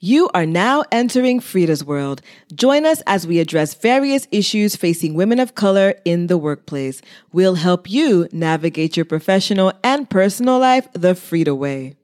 You are now entering FREEda's world. Join us as we address various issues facing women of color in the workplace. We'll help you navigate your professional and personal life the FREEda way.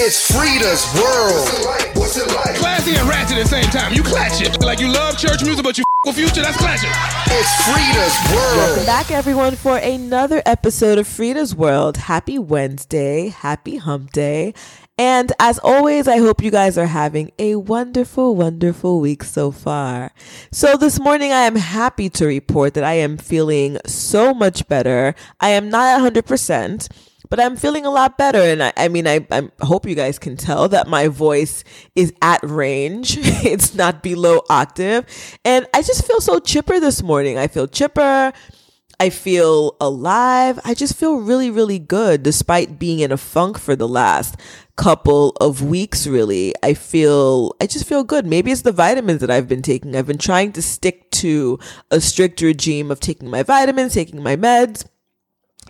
It's FREEda's world. What's it like? Classy and ratchet at the same time. You clash it. Like you love church music, but you f- with future, that's clashing. It's FREEda's world. Welcome back, everyone, for another episode of FREEda's World. Happy Wednesday. Happy Hump Day. And as always, I hope you guys are having a wonderful, wonderful week so far. So this morning, I am happy to report that I am feeling so much better. I am not 100% but I'm feeling a lot better. And I, I mean, I, I hope you guys can tell that my voice is at range. it's not below octave. And I just feel so chipper this morning. I feel chipper. I feel alive. I just feel really, really good despite being in a funk for the last couple of weeks, really. I feel, I just feel good. Maybe it's the vitamins that I've been taking. I've been trying to stick to a strict regime of taking my vitamins, taking my meds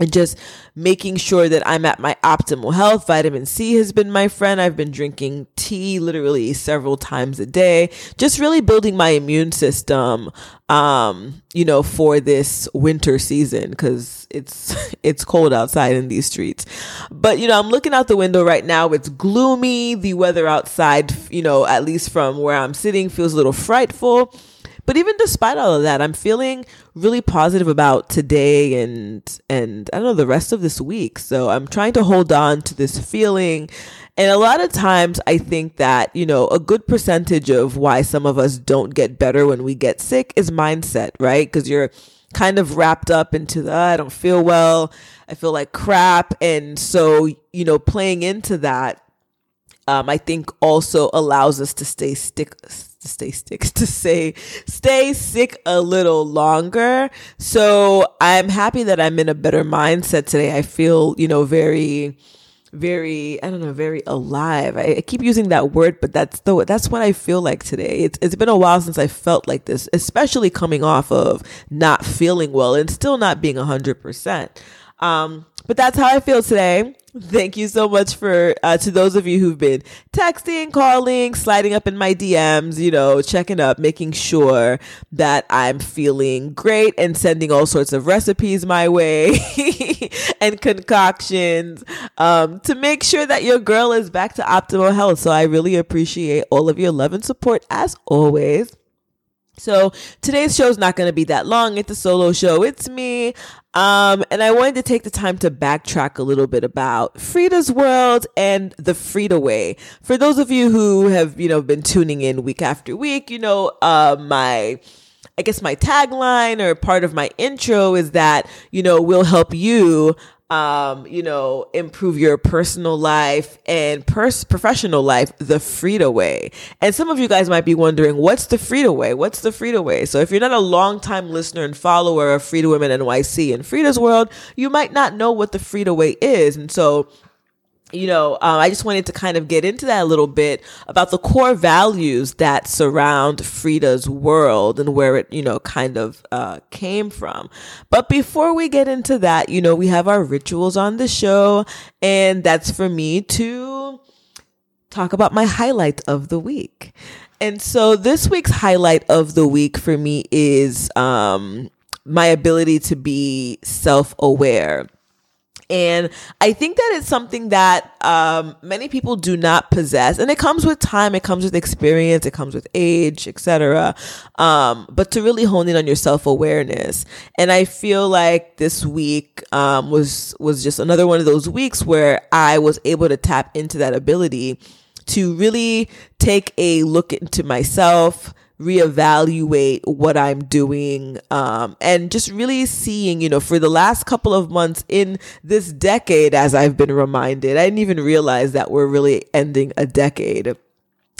and just making sure that I'm at my optimal health. Vitamin C has been my friend. I've been drinking tea literally several times a day, just really building my immune system, um, you know, for this winter season because it's it's cold outside in these streets. But you know, I'm looking out the window right now. It's gloomy. The weather outside, you know, at least from where I'm sitting, feels a little frightful. But even despite all of that, I'm feeling really positive about today and and I don't know the rest of this week. So I'm trying to hold on to this feeling. And a lot of times I think that, you know, a good percentage of why some of us don't get better when we get sick is mindset, right? Because you're kind of wrapped up into the I don't feel well, I feel like crap. And so, you know, playing into that um, I think also allows us to stay stick to stay sick to say stay sick a little longer. So I'm happy that I'm in a better mindset today. I feel, you know, very very I don't know, very alive. I, I, keep using that word, but that's the that's what I feel like today. It's it's been a while since I felt like this, especially coming off of not feeling well and still not being hundred percent. Um, but that's how I feel today. Thank you so much for uh, to those of you who've been texting, calling, sliding up in my DMs, you know, checking up, making sure that I'm feeling great and sending all sorts of recipes my way and concoctions um, to make sure that your girl is back to optimal health. So I really appreciate all of your love and support as always. So today's show is not going to be that long. It's a solo show. It's me. Um, and I wanted to take the time to backtrack a little bit about FREEda's World and the FREEda Way. For those of you who have, you know, been tuning in week after week, you know, uh, my, I guess my tagline or part of my intro is that, you know, we'll help you um, you know, improve your personal life and pers- professional life the FREEda way. And some of you guys might be wondering, what's the FREEda way? What's the FREEda way? So if you're not a long-time listener and follower of FREEda Women NYC and FREEda's World, you might not know what the FREEda way is. And so you know, um, I just wanted to kind of get into that a little bit about the core values that surround FREEda's world and where it, you know, kind of uh, came from. But before we get into that, you know, we have our rituals on the show, and that's for me to talk about my highlight of the week. And so this week's highlight of the week for me is um, my ability to be self aware and I think that it's something that um, many people do not possess. And it comes with time, it comes with experience, it comes with age, etc. Um, but to really hone in on your self awareness. And I feel like this week um, was was just another one of those weeks where I was able to tap into that ability to really take a look into myself reevaluate what I'm doing um, and just really seeing, you know, for the last couple of months in this decade, as I've been reminded, I didn't even realize that we're really ending a decade.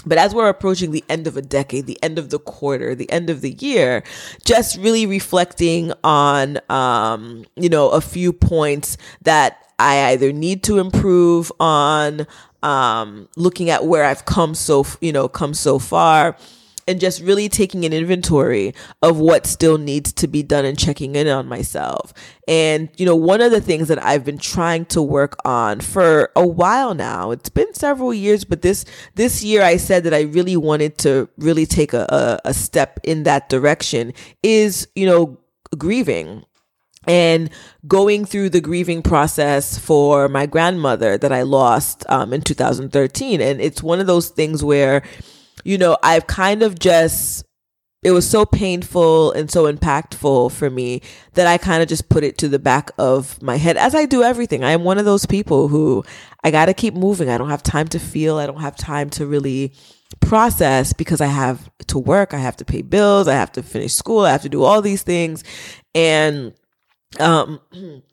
But as we're approaching the end of a decade, the end of the quarter, the end of the year, just really reflecting on, um, you know, a few points that I either need to improve on, um, looking at where I've come so, you know, come so far and just really taking an inventory of what still needs to be done and checking in on myself. And, you know, one of the things that I've been trying to work on for a while now, it's been several years, but this, this year I said that I really wanted to really take a, a, a step in that direction is, you know, grieving and going through the grieving process for my grandmother that I lost um, in 2013. And it's one of those things where, you know, I've kind of just, it was so painful and so impactful for me that I kind of just put it to the back of my head, as I do everything. I am one of those people who I got to keep moving. I don't have time to feel, I don't have time to really process because I have to work, I have to pay bills, I have to finish school, I have to do all these things. And um,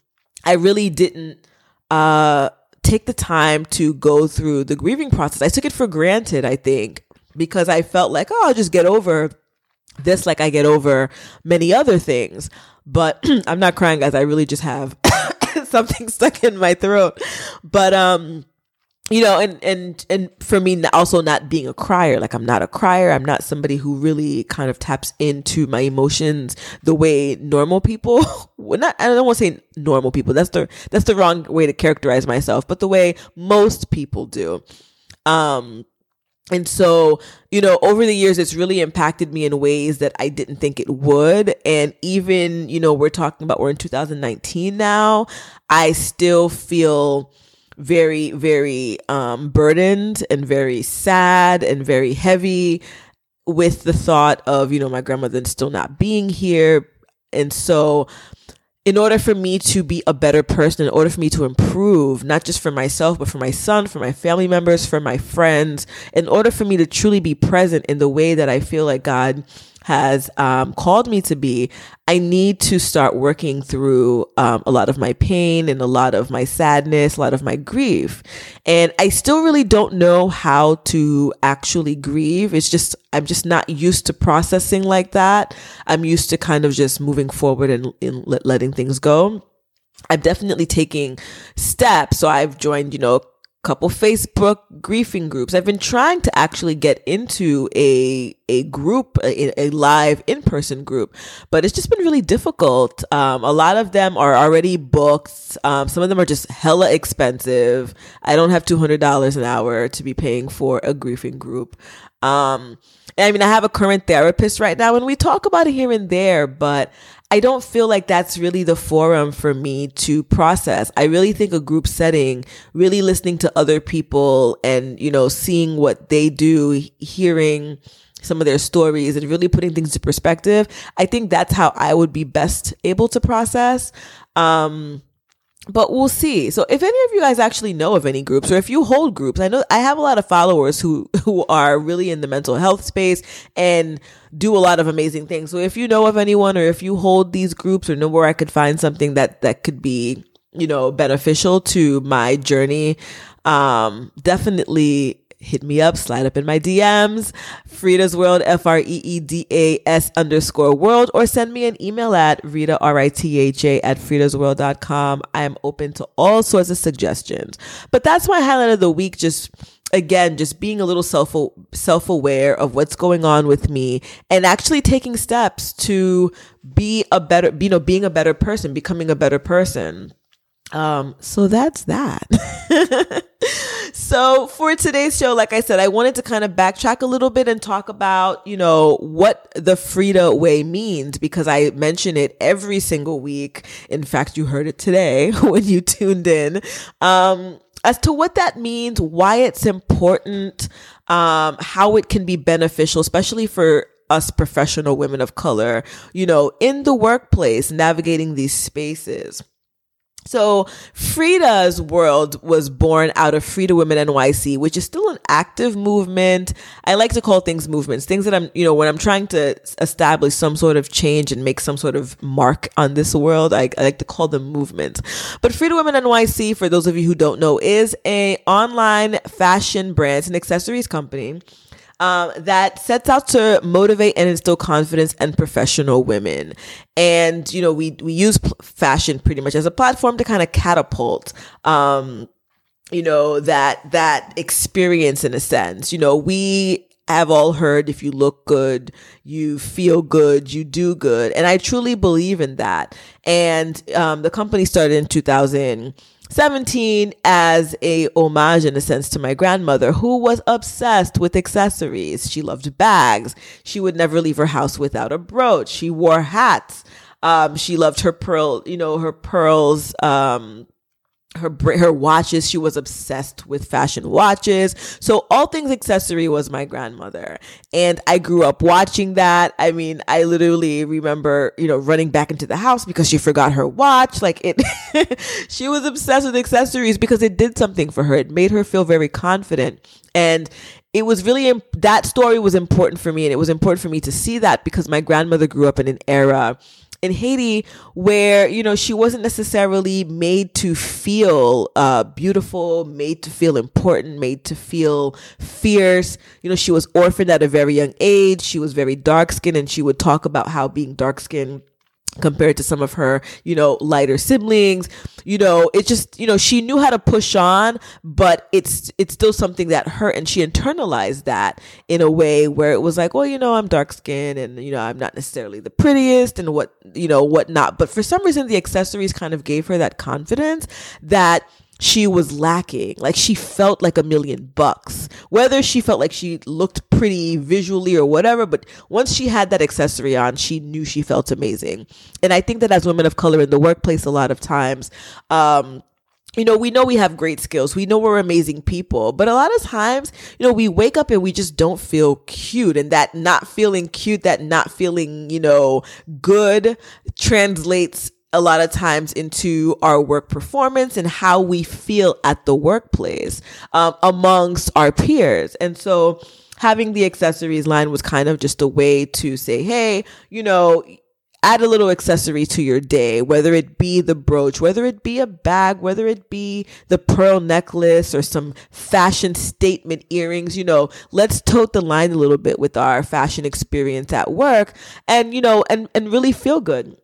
I really didn't uh, take the time to go through the grieving process. I took it for granted, I think, because I felt like, oh, I'll just get over this like I get over many other things. But I'm not crying, guys. I really just have something stuck in my throat. But um you know and and and for me also not being a crier like i'm not a crier i'm not somebody who really kind of taps into my emotions the way normal people not i don't want to say normal people that's the that's the wrong way to characterize myself but the way most people do um and so, you know, over the years, it's really impacted me in ways that I didn't think it would. And even, you know, we're talking about, we're in 2019 now. I still feel very, very um, burdened and very sad and very heavy with the thought of, you know, my grandmother still not being here. And so, in order for me to be a better person, in order for me to improve, not just for myself, but for my son, for my family members, for my friends, in order for me to truly be present in the way that I feel like God has um, called me to be, I need to start working through um, a lot of my pain and a lot of my sadness, a lot of my grief. And I still really don't know how to actually grieve. It's just, I'm just not used to processing like that. I'm used to kind of just moving forward and, and letting things go. I'm definitely taking steps. So I've joined, you know, couple Facebook griefing groups. I've been trying to actually get into a a group, a, a live in person group, but it's just been really difficult. Um, a lot of them are already booked. Um, some of them are just hella expensive. I don't have two hundred dollars an hour to be paying for a griefing group. Um, I mean, I have a current therapist right now, and we talk about it here and there, but I don't feel like that's really the forum for me to process. I really think a group setting, really listening to other people and, you know, seeing what they do, hearing some of their stories and really putting things into perspective. I think that's how I would be best able to process. Um, but we'll see. So if any of you guys actually know of any groups or if you hold groups, I know I have a lot of followers who who are really in the mental health space and do a lot of amazing things. So if you know of anyone or if you hold these groups or know where I could find something that that could be, you know, beneficial to my journey, um definitely hit me up, slide up in my DMs, FREEda's World, F R E E D A S underscore world, or send me an email at Ritha, R I T H A, at freedasworld.com. I am open to all sorts of suggestions. But that's my highlight of the week. Just again just being a little self self aware of what's going on with me and actually taking steps to be a better you know being a better person becoming a better person um so that's that so for today's show, like I said, I wanted to kind of backtrack a little bit and talk about, you know, what the FREEda way means because I mention it every single week. In fact, you heard it today when you tuned in. Um, as to what that means, why it's important, um, how it can be beneficial, especially for us professional women of color, you know, in the workplace, navigating these spaces. So FREEda's World was born out of FREEda Women NYC, which is still an active movement. I like to call things movements, things that I'm, you know, when I'm trying to establish some sort of change and make some sort of mark on this world, I, I like to call them movements. But FREEda Women NYC, for those of you who don't know, is a online fashion brands and accessories company um, that sets out to motivate and instill confidence and professional women. And, you know, we, we use fashion pretty much as a platform to kind of catapult, um, you know, that, that experience in a sense. You know, we have all heard if you look good, you feel good, you do good. And I truly believe in that. And um, the company started in 2017 as a homage in a sense to my grandmother who was obsessed with accessories. She loved bags. She would never leave her house without a brooch. She wore hats. Um, she loved her pearl, you know, her pearls, um, her her watches she was obsessed with fashion watches. So all things accessory was my grandmother. And i grew up watching that. I mean i literally remember you know running back into the house because she forgot her watch. Like it she was obsessed with accessories because it did something for her. It made her feel very confident. And it was really that story was important for me. And it was important for me to see that because my grandmother grew up in an era in Haiti where you know she wasn't necessarily made to feel uh, beautiful, made to feel important, made to feel fierce. You know, she was orphaned at a very young age. She was very dark skinned, and she would talk about how being dark skinned compared to some of her, you know, lighter siblings. You know, it just, you know, she knew how to push on, but it's it's still something that hurt and she internalized that in a way where it was like, well, you know, I'm dark skinned and you know, I'm not necessarily the prettiest and what, you know, whatnot. But for some reason the accessories kind of gave her that confidence that she was lacking. Like she felt like a million bucks. Whether she felt like she looked pretty visually or whatever, but once she had that accessory on, she knew she felt amazing. And I think that as women of color in the workplace, a lot of times, um, you know, we know we have great skills. We know we're amazing people, but a lot of times, you know, we wake up and we just don't feel cute. And that not feeling cute, that not feeling, you know, good translates a lot of times into our work performance and how we feel at the workplace um, amongst our peers. And so having the accessories line was kind of just a way to say, hey, you know, add a little accessory to your day, whether it be the brooch, whether it be a bag, whether it be the pearl necklace or some fashion statement earrings, you know, let's tote the line a little bit with our fashion experience at work and, you know, and, and really feel good.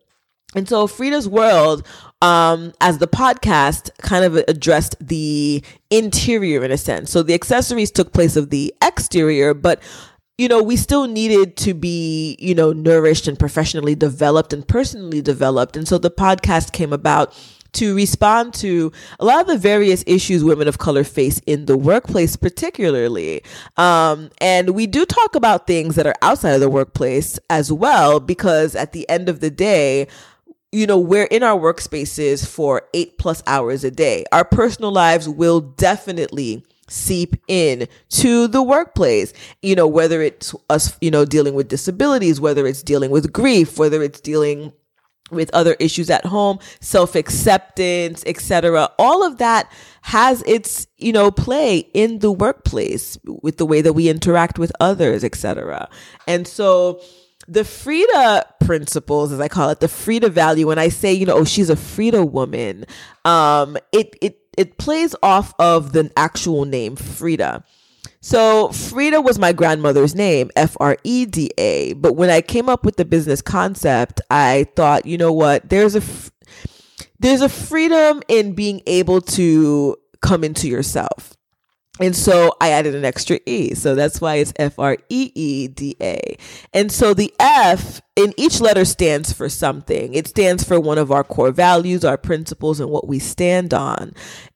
And so FREEda's World, um, as the podcast kind of addressed the interior in a sense. So the accessories took place of the exterior, but you know, we still needed to be, you know, nourished and professionally developed and personally developed. And so the podcast came about to respond to a lot of the various issues women of color face in the workplace, particularly. Um, and we do talk about things that are outside of the workplace as well, because at the end of the day, you know, we're in our workspaces for eight plus hours a day. Our personal lives will definitely seep in to the workplace you know whether it's us you know dealing with disabilities whether it's dealing with grief whether it's dealing with other issues at home self-acceptance etc all of that has its you know play in the workplace with the way that we interact with others etc and so the FREEda principles, as I call it, the FREEda value, when I say, you know, oh, she's a FREEda woman, um, it, it, it plays off of the actual name Freda. So Freda was my grandmother's name, F R E D A. But when I came up with the business concept, I thought, you know what? There's a there's a freedom in being able to come into yourself. And so I added an extra E. So that's why it's F R E E D A. And so the F in each letter stands for something. It stands for one of our core values, our principles, and what we stand on.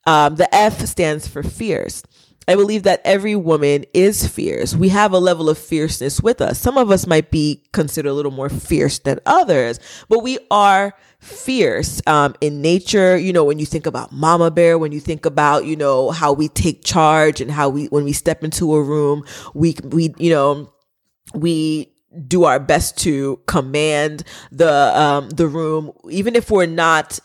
Um, the F stands for fierce. I believe that every woman is fierce. We have a level of fierceness with us. Some of us might be considered a little more fierce than others, but we are fierce um, in nature. You know, when you think about mama bear, when you think about, you know, how we take charge and how we, when we step into a room, we, we, you know, we do our best to command the, um, the room, even if we're not,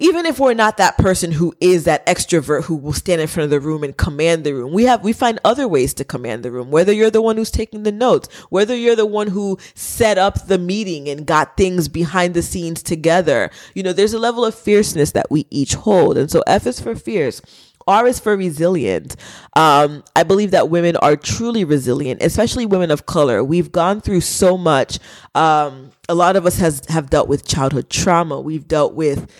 even if we're not that person who is that extrovert who will stand in front of the room and command the room, we have, we find other ways to command the room. Whether you're the one who's taking the notes, whether you're the one who set up the meeting and got things behind the scenes together, you know, there's a level of fierceness that we each hold. And so F is for fierce. R is for resilient. Um, I believe that women are truly resilient, especially women of color. We've gone through so much. Um, a lot of us has have dealt with childhood trauma. We've dealt with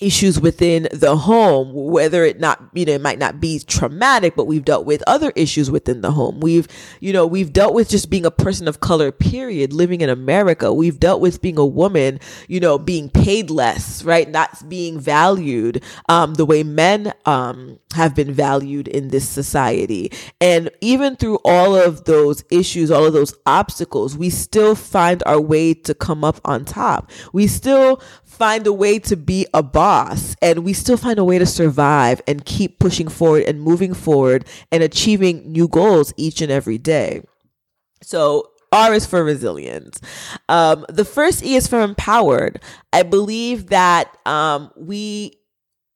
issues within the home whether it not you know it might not be traumatic but we've dealt with other issues within the home. We've you know we've dealt with just being a person of color period living in america. We've dealt with being a woman you know being paid less right? Not being valued um, the way men um, have been valued in this society. And even through all of those issues all of those obstacles we still find our way to come up on top. We still find a way to be a boss and we still find a way to survive and keep pushing forward and moving forward and achieving new goals each and every day. So R is for resilience. Um, the first E is for empowered. I believe that um, we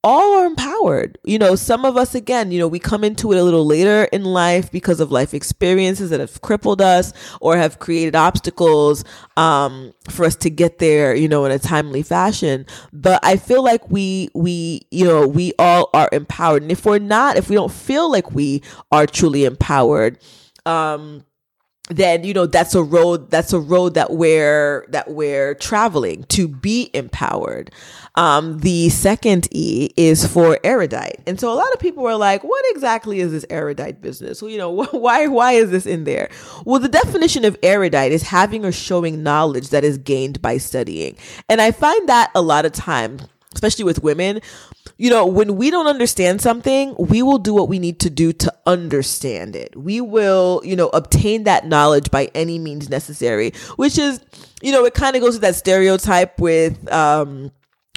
all are empowered. You know, some of us, again, you know, we come into it a little later in life because of life experiences that have crippled us or have created obstacles um, for us to get there, you know, in a timely fashion. But I feel like we, we, you know, we all are empowered. And if we're not, if we don't feel like we are truly empowered, um, then you know that's a road that's a road that we're that we're traveling to be empowered. Um the second e is for erudite. And so a lot of people are like what exactly is this erudite business? Well you know why why is this in there? Well the definition of erudite is having or showing knowledge that is gained by studying. And i find that a lot of time especially with women you know, when we don't understand something, we will do what we need to do to understand it. We will, you know, obtain that knowledge by any means necessary, which is, you know, it kind of goes to that stereotype with, um,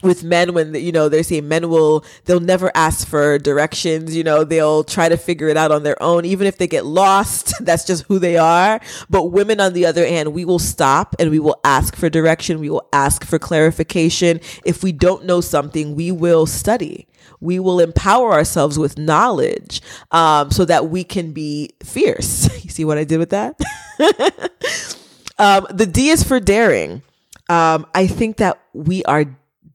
with men when you know they say men will they'll never ask for directions you know they'll try to figure it out on their own. Even if they get lost that's just who they are. But women on the other hand we will stop and we will ask for direction. We will ask for clarification. If we don't know something we will study. We will empower ourselves with knowledge um, so that we can be fierce. You see what i did with that? Um, the d is for daring. Um, i think that we are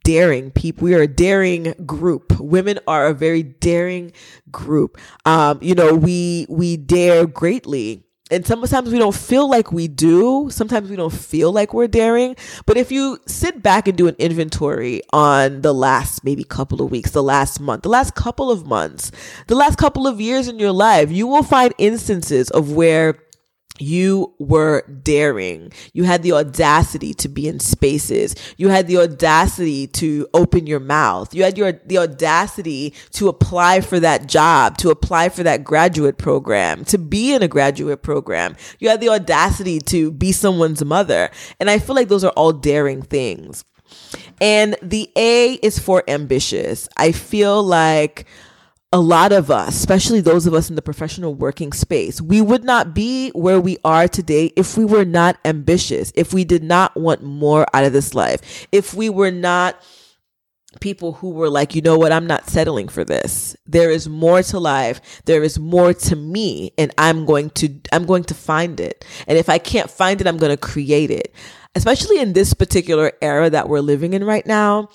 daring people. We are a daring group. Women are a very daring group. Um, you know, we, we dare greatly. And sometimes we don't feel like we do. Sometimes we don't feel like we're daring. But if you sit back and do an inventory on the last maybe couple of weeks, the last month, the last couple of months, the last couple of years in your life, you will find instances of where you were daring. You had the audacity to be in spaces. You had the audacity to open your mouth. You had your, the audacity to apply for that job, to apply for that graduate program, to be in a graduate program. You had the audacity to be someone's mother. And I feel like those are all daring things. And the A is for ambitious. I feel like a lot of us, especially those of us in the professional working space, we would not be where we are today if we were not ambitious, if we did not want more out of this life, if we were not people who were like, you know what, I'm not settling for this. There is more to life. There is more to me and I'm going to, I'm going to find it. And if I can't find it, I'm going to create it. Especially in this particular era that we're living in right now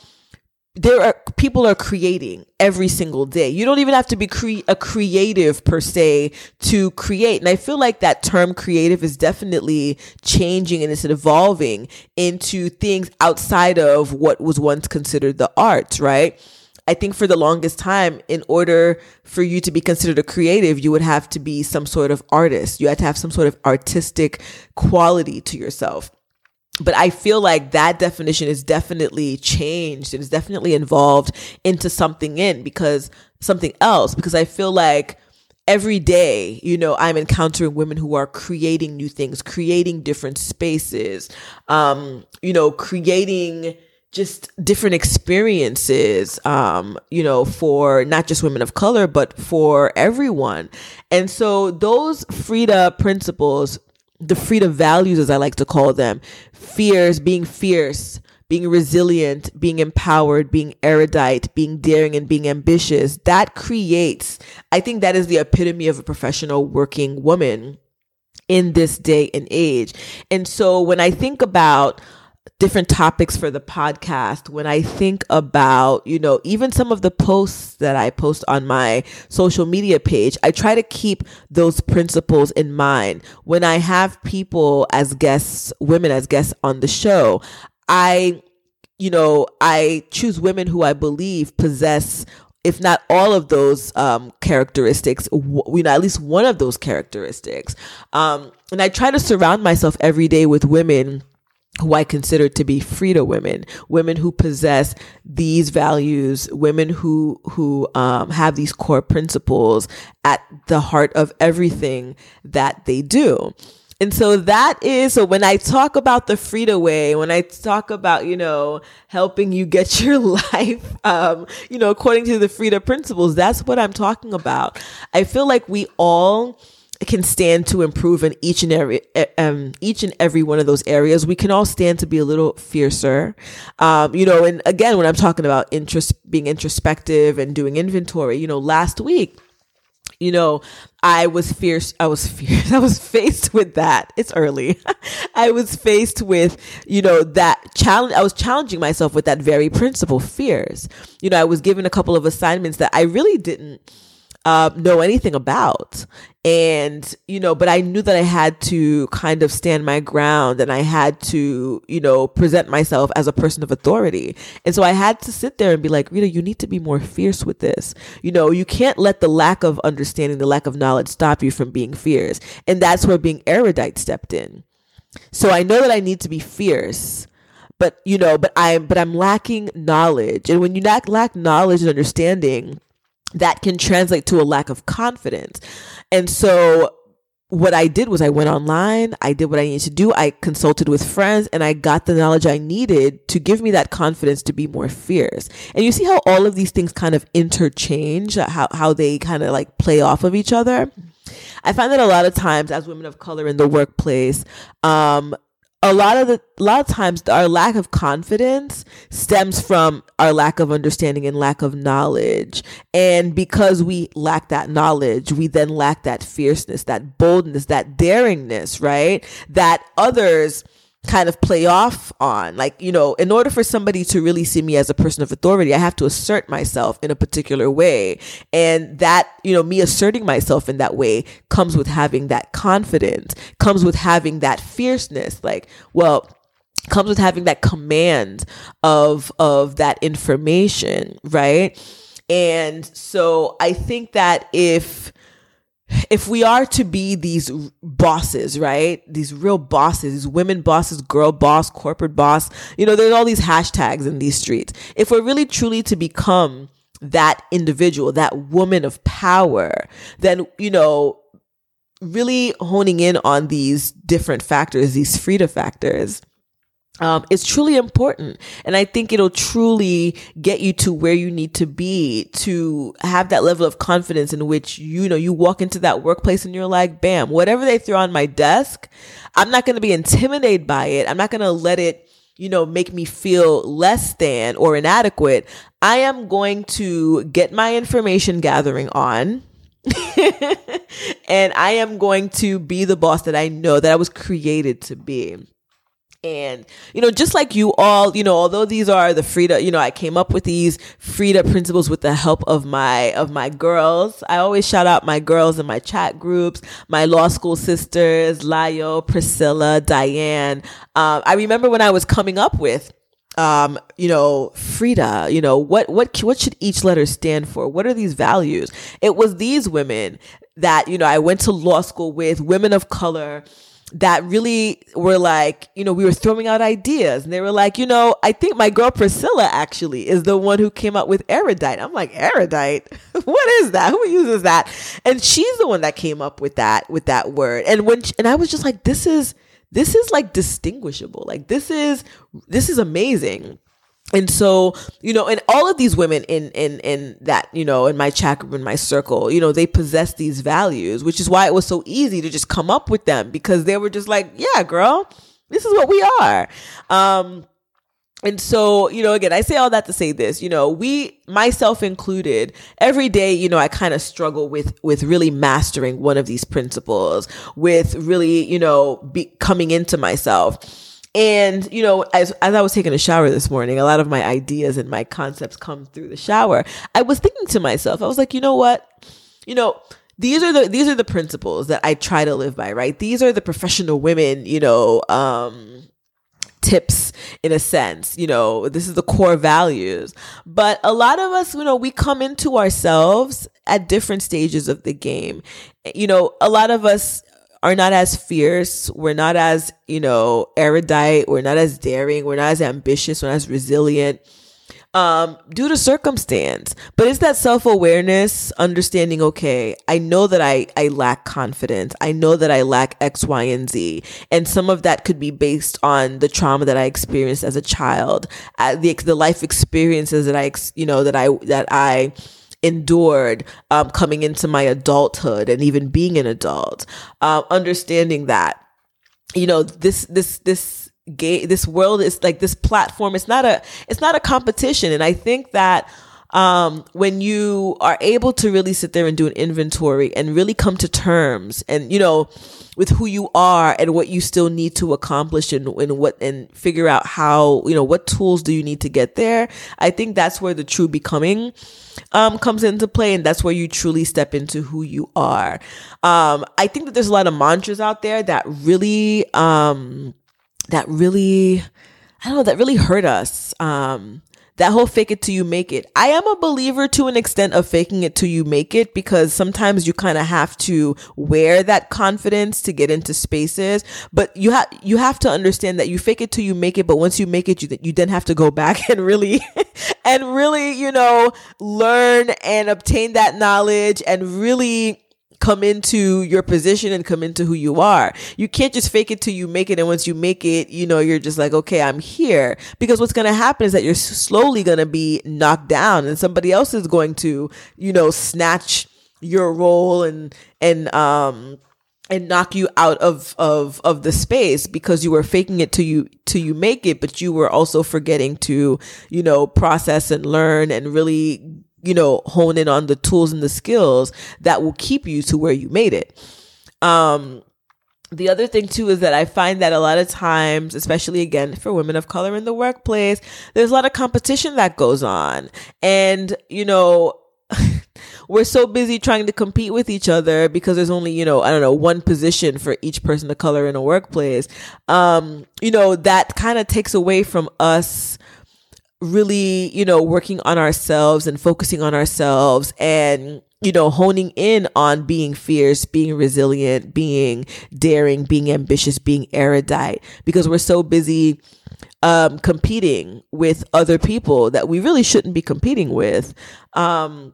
there are people are creating every single day. You don't even have to be cre- a creative per se to create. And I feel like that term creative is definitely changing and it's evolving into things outside of what was once considered the arts, right? I think for the longest time, in order for you to be considered a creative, you would have to be some sort of artist. You had to have some sort of artistic quality to yourself but I feel like that definition is definitely changed and is definitely involved into something in because something else because I feel like every day, you know, I'm encountering women who are creating new things, creating different spaces, um, you know, creating just different experiences, um, you know, for not just women of color, but for everyone. And so those FREEda principles the freedom values, as I like to call them, fears, being fierce, being resilient, being empowered, being erudite, being daring, and being ambitious, that creates, I think that is the epitome of a professional working woman in this day and age. And so when I think about different topics for the podcast, when I think about, you know, even some of the posts that I post on my social media page, I try to keep those principles in mind. When I have people as guests, women as guests on the show, I you know, I choose women who I believe possess if not all of those um, characteristics, w- you know, at least one of those characteristics. Um, and I try to surround myself every day with women who I consider to be FREEda women, women who possess these values, women who who um, have these core principles at the heart of everything that they do. And so that is so when I talk about the FREEda way, when I talk about, you know, helping you get your life, um, you know, according to the FREEda principles, that's what I'm talking about. I feel like we all can stand to improve in each and every um, each and every one of those areas. We can all stand to be a little fiercer, um, you know. And again, when I'm talking about interest, being introspective and doing inventory, you know, last week you know, I was fierce. I was fierce. I was faced with that. It's early. I was faced with, you know, that challenge. I was challenging myself with that very principle, fears. You know, I was given a couple of assignments that I really didn't uh, know anything about. And, you know, but I knew that I had to kind of stand my ground and I had to, you know, present myself as a person of authority. And so I had to sit there and be like, Ritha, you need to be more fierce with this. You know, you can't let the lack of understanding, the lack of knowledge stop you from being fierce. And that's where being erudite stepped in. So I know that I need to be fierce but you know but i'm but i'm lacking knowledge and when you lack lack knowledge and understanding that can translate to a lack of confidence. And so what I did was I went online, I did what I needed to do, I consulted with friends, and I got the knowledge I needed to give me that confidence to be more fierce. And you see how all of these things kind of interchange, how, how they kind of like play off of each other. I find that a lot of times as women of color in the workplace, um, a lot of the a lot of times our lack of confidence stems from our lack of understanding and lack of knowledge. And because we lack that knowledge we then lack that fierceness that boldness that daringness right? That others kind of play off on. Like, you know, in order for somebody to really see me as a person of authority, I have to assert myself in a particular way. And that, you know, me asserting myself in that way comes with having that confidence, comes with having that fierceness. Like, well, comes with having that command of of that information, right? And so I think that if if we are to be these bosses, right? These real bosses, these women bosses, girl boss, corporate boss, you know, there's all these hashtags in these streets. If we're really truly to become that individual, that woman of power, then, you know, really honing in on these different factors, these FREEda factors, um, is truly important. And I think it'll truly get you to where you need to be to have that level of confidence in which, you know, you walk into that workplace and you're like, bam, whatever they throw on my desk, I'm not going to be intimidated by it. I'm not going to let it, you know, make me feel less than or inadequate. I am going to get my information gathering on. and I am going to be the boss that I know that I was created to be. And, you know, just like you all, you know, although these are the FREEda, you know, I came up with these FREEda principles with the help of my, of my girls. I always shout out my girls in my chat groups, my law school sisters, Layo, Priscilla, Diane. Um, I remember when I was coming up with, um, you know, FREEda, you know, what, what, what should each letter stand for? What are these values? It was these women that, you know, I went to law school with, women of color, that really were like, you know, we were throwing out ideas and they were like, you know, I think my girl Priscilla actually is the one who came up with erudite. I'm like, erudite? what is that? Who uses that? And she's the one that came up with that, with that word. And when, she, and I was just like, this is, this is like distinguishable. Like this is, this is amazing and so you know and all of these women in in in that you know in my group in my circle you know they possess these values which is why it was so easy to just come up with them because they were just like yeah girl this is what we are um and so, you know, again, I say all that to say this, you know, we, myself included, every day, you know, I kind of struggle with, with really mastering one of these principles, with really, you know, be coming into myself. And, you know, as, as I was taking a shower this morning, a lot of my ideas and my concepts come through the shower. I was thinking to myself, I was like, you know what? You know, these are the these are the principles that I try to live by, right? These are the professional women, you know, um tips in a sense. You know, this is the core values. But a lot of us, you know, we come into ourselves at different stages of the game. You know, a lot of us are not as fierce. We're not as, you know, erudite. We're not as daring. We're not as ambitious. We're not as resilient um, due to circumstance. But it's that self awareness, understanding, okay, I know that I, I lack confidence. I know that I lack X, Y, and Z. And some of that could be based on the trauma that I experienced as a child, uh, the, the life experiences that I, you know, that I, that I, endured um, coming into my adulthood and even being an adult uh, understanding that you know this this this gay this world is like this platform it's not a it's not a competition. And i think that um, when you are able to really sit there and do an inventory and really come to terms and you know with who you are and what you still need to accomplish and, and what and figure out how you know what tools do you need to get there i think that's where the true becoming um, comes into play and that's where you truly step into who you are um, i think that there's a lot of mantras out there that really um, that really, I don't know, that really hurt us. Um, that whole fake it till you make it. I am a believer to an extent of faking it till you make it because sometimes you kind of have to wear that confidence to get into spaces. But you have you have to understand that you fake it till you make it. But once you make it, you you then have to go back and really and really you know learn and obtain that knowledge and really come into your position and come into who you are. You can't just fake it till you make it. And once you make it, you know, you're just like, okay, I'm here. Because what's going to happen is that you're slowly going to be knocked down and somebody else is going to, you know, snatch your role and, and, um, and knock you out of, of, of the space because you were faking it till you, till you make it, but you were also forgetting to, you know, process and learn and really you know, hone in on the tools and the skills that will keep you to where you made it. Um, the other thing too is that I find that a lot of times, especially again for women of color in the workplace, there's a lot of competition that goes on. And, you know, we're so busy trying to compete with each other because there's only, you know, I don't know, one position for each person of color in a workplace. Um, you know, that kind of takes away from us really, you know, working on ourselves and focusing on ourselves and, you know, honing in on being fierce, being resilient, being daring, being ambitious, being erudite, because we're so busy um, competing with other people that we really shouldn't be competing with. Um,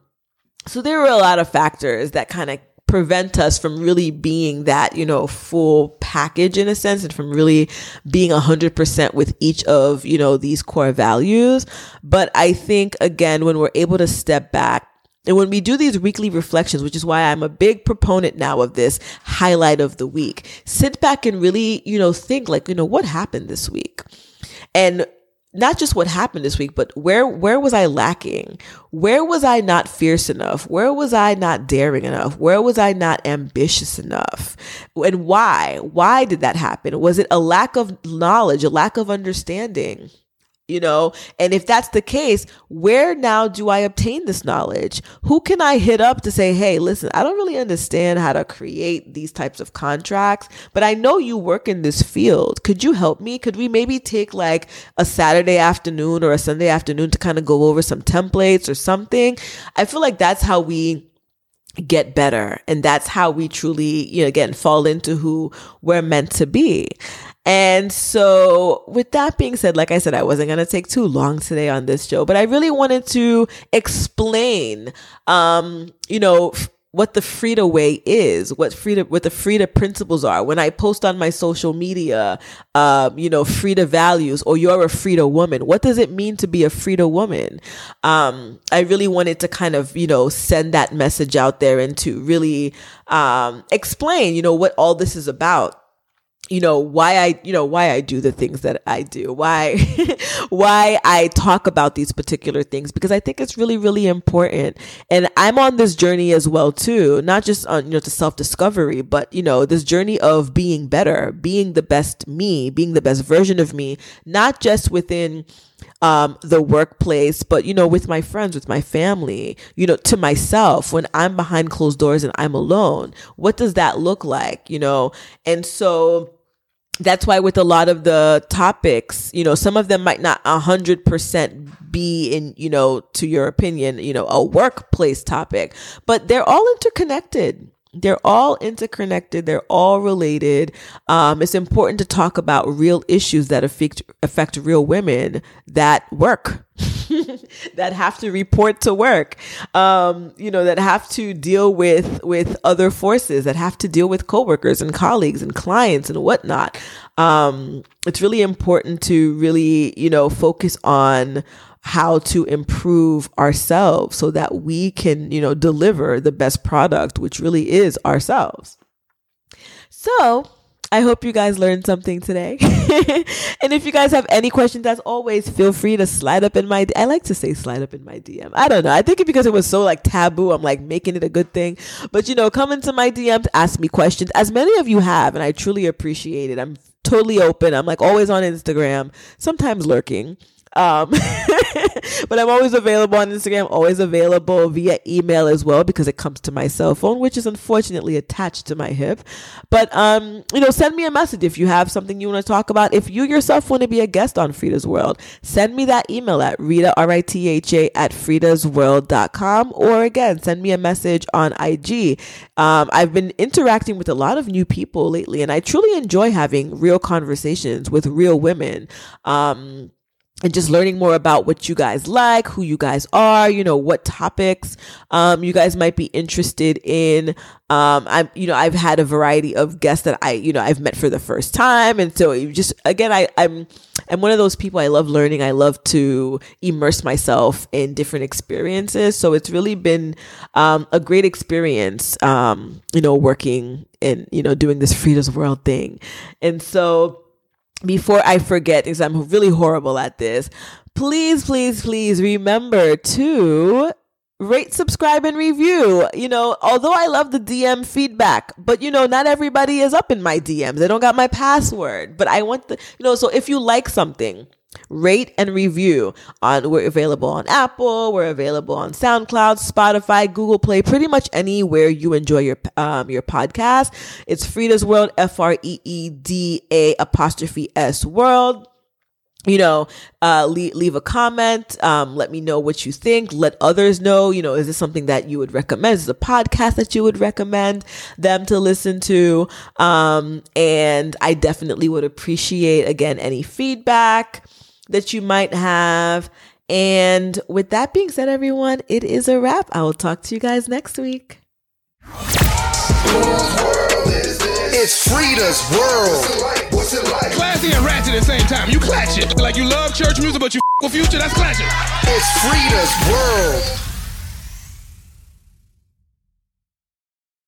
so there were a lot of factors that kind of prevent us from really being that, you know, full package in a sense and from really being a hundred percent with each of, you know, these core values. But I think again, when we're able to step back and when we do these weekly reflections, which is why I'm a big proponent now of this highlight of the week, sit back and really, you know, think like, you know, what happened this week? And not just what happened this week, but where where was I lacking? Where was I not fierce enough? Where was I not daring enough? Where was I not ambitious enough? And why? Why did that happen? Was it a lack of knowledge, a lack of understanding? You know? And if that's the case where now do i obtain this knowledge? Who can i hit up to say hey listen i don't really understand how to create these types of contracts but i know you work in this field. Could you help me? Could we maybe take like a saturday afternoon or a sunday afternoon to kind of go over some templates or something? I feel like that's how we get better and that's how we truly you know again fall into who we're meant to be and so, with that being said, like I said, I wasn't going to take too long today on this show, but I really wanted to explain, um, you know, f- what the FREEda way is, what FREEda, what the FREEda principles are. When I post on my social media, um, you know, FREEda values or you're a FREEda woman, what does it mean to be a FREEda woman? Um, I really wanted to kind of, you know, send that message out there and to really, um, explain, you know, what all this is about you know why i you know why i do the things that i do why why i talk about these particular things because i think it's really really important and i'm on this journey as well too not just on you know to self discovery but you know this journey of being better being the best me being the best version of me not just within um, the workplace, but you know, with my friends, with my family, you know, to myself when I'm behind closed doors and I'm alone. What does that look like? You know, and so that's why with a lot of the topics, you know, some of them might not a hundred percent be in, you know, to your opinion, you know, a workplace topic, but they're all interconnected. They're all interconnected. They're all related. Um, it's important to talk about real issues that affect affect real women that work, that have to report to work, um, you know, that have to deal with with other forces, that have to deal with coworkers and colleagues and clients and whatnot. Um, it's really important to really, you know, focus on how to improve ourselves so that we can, you know, deliver the best product, which really is ourselves. So, I hope you guys learned something today. and if you guys have any questions, as always, feel free to slide up in my. I like to say slide up in my DM. I don't know. I think it because it was so like taboo. I'm like making it a good thing. But you know, come into my DMs, ask me questions, as many of you have, and I truly appreciate it. I'm totally open. I'm like always on Instagram, sometimes lurking. Um, but I'm always available on Instagram, always available via email as well because it comes to my cell phone, which is unfortunately attached to my hip. But, um, you know, send me a message if you have something you want to talk about. If you yourself want to be a guest on FREEda's World, send me that email at Ritha, R-I-T-H-A at freedasworld.com or again, send me a message on IG. Um, I've been interacting with a lot of new people lately and I truly enjoy having real conversations with real women. Um, and just learning more about what you guys like, who you guys are, you know, what topics um, you guys might be interested in. Um, I'm, you know, I've had a variety of guests that I, you know, I've met for the first time, and so you just again, I, I'm, I'm one of those people. I love learning. I love to immerse myself in different experiences. So it's really been um, a great experience, um, you know, working and you know doing this FREEda's World thing, and so before I forget, because I'm really horrible at this, please, please, please remember to rate, subscribe, and review. You know, although I love the DM feedback, but you know, not everybody is up in my DMs. They don't got my password, but I want the, you know, so if you like something, rate and review on we're available on apple we're available on soundcloud spotify google play pretty much anywhere you enjoy your um your podcast it's FREEda's world f-r-e-e-d-a apostrophe s world you know, uh, leave, leave a comment. Um, let me know what you think. Let others know, you know, is this something that you would recommend? Is this a podcast that you would recommend them to listen to? Um, and I definitely would appreciate, again, any feedback that you might have. And with that being said, everyone, it is a wrap. I will talk to you guys next week. It's FREEda's world. What's it like? Classy and ratchet at the same time. You clatch it. Like you love church music, but you f- with future, that's clashing. It's FREEda's world.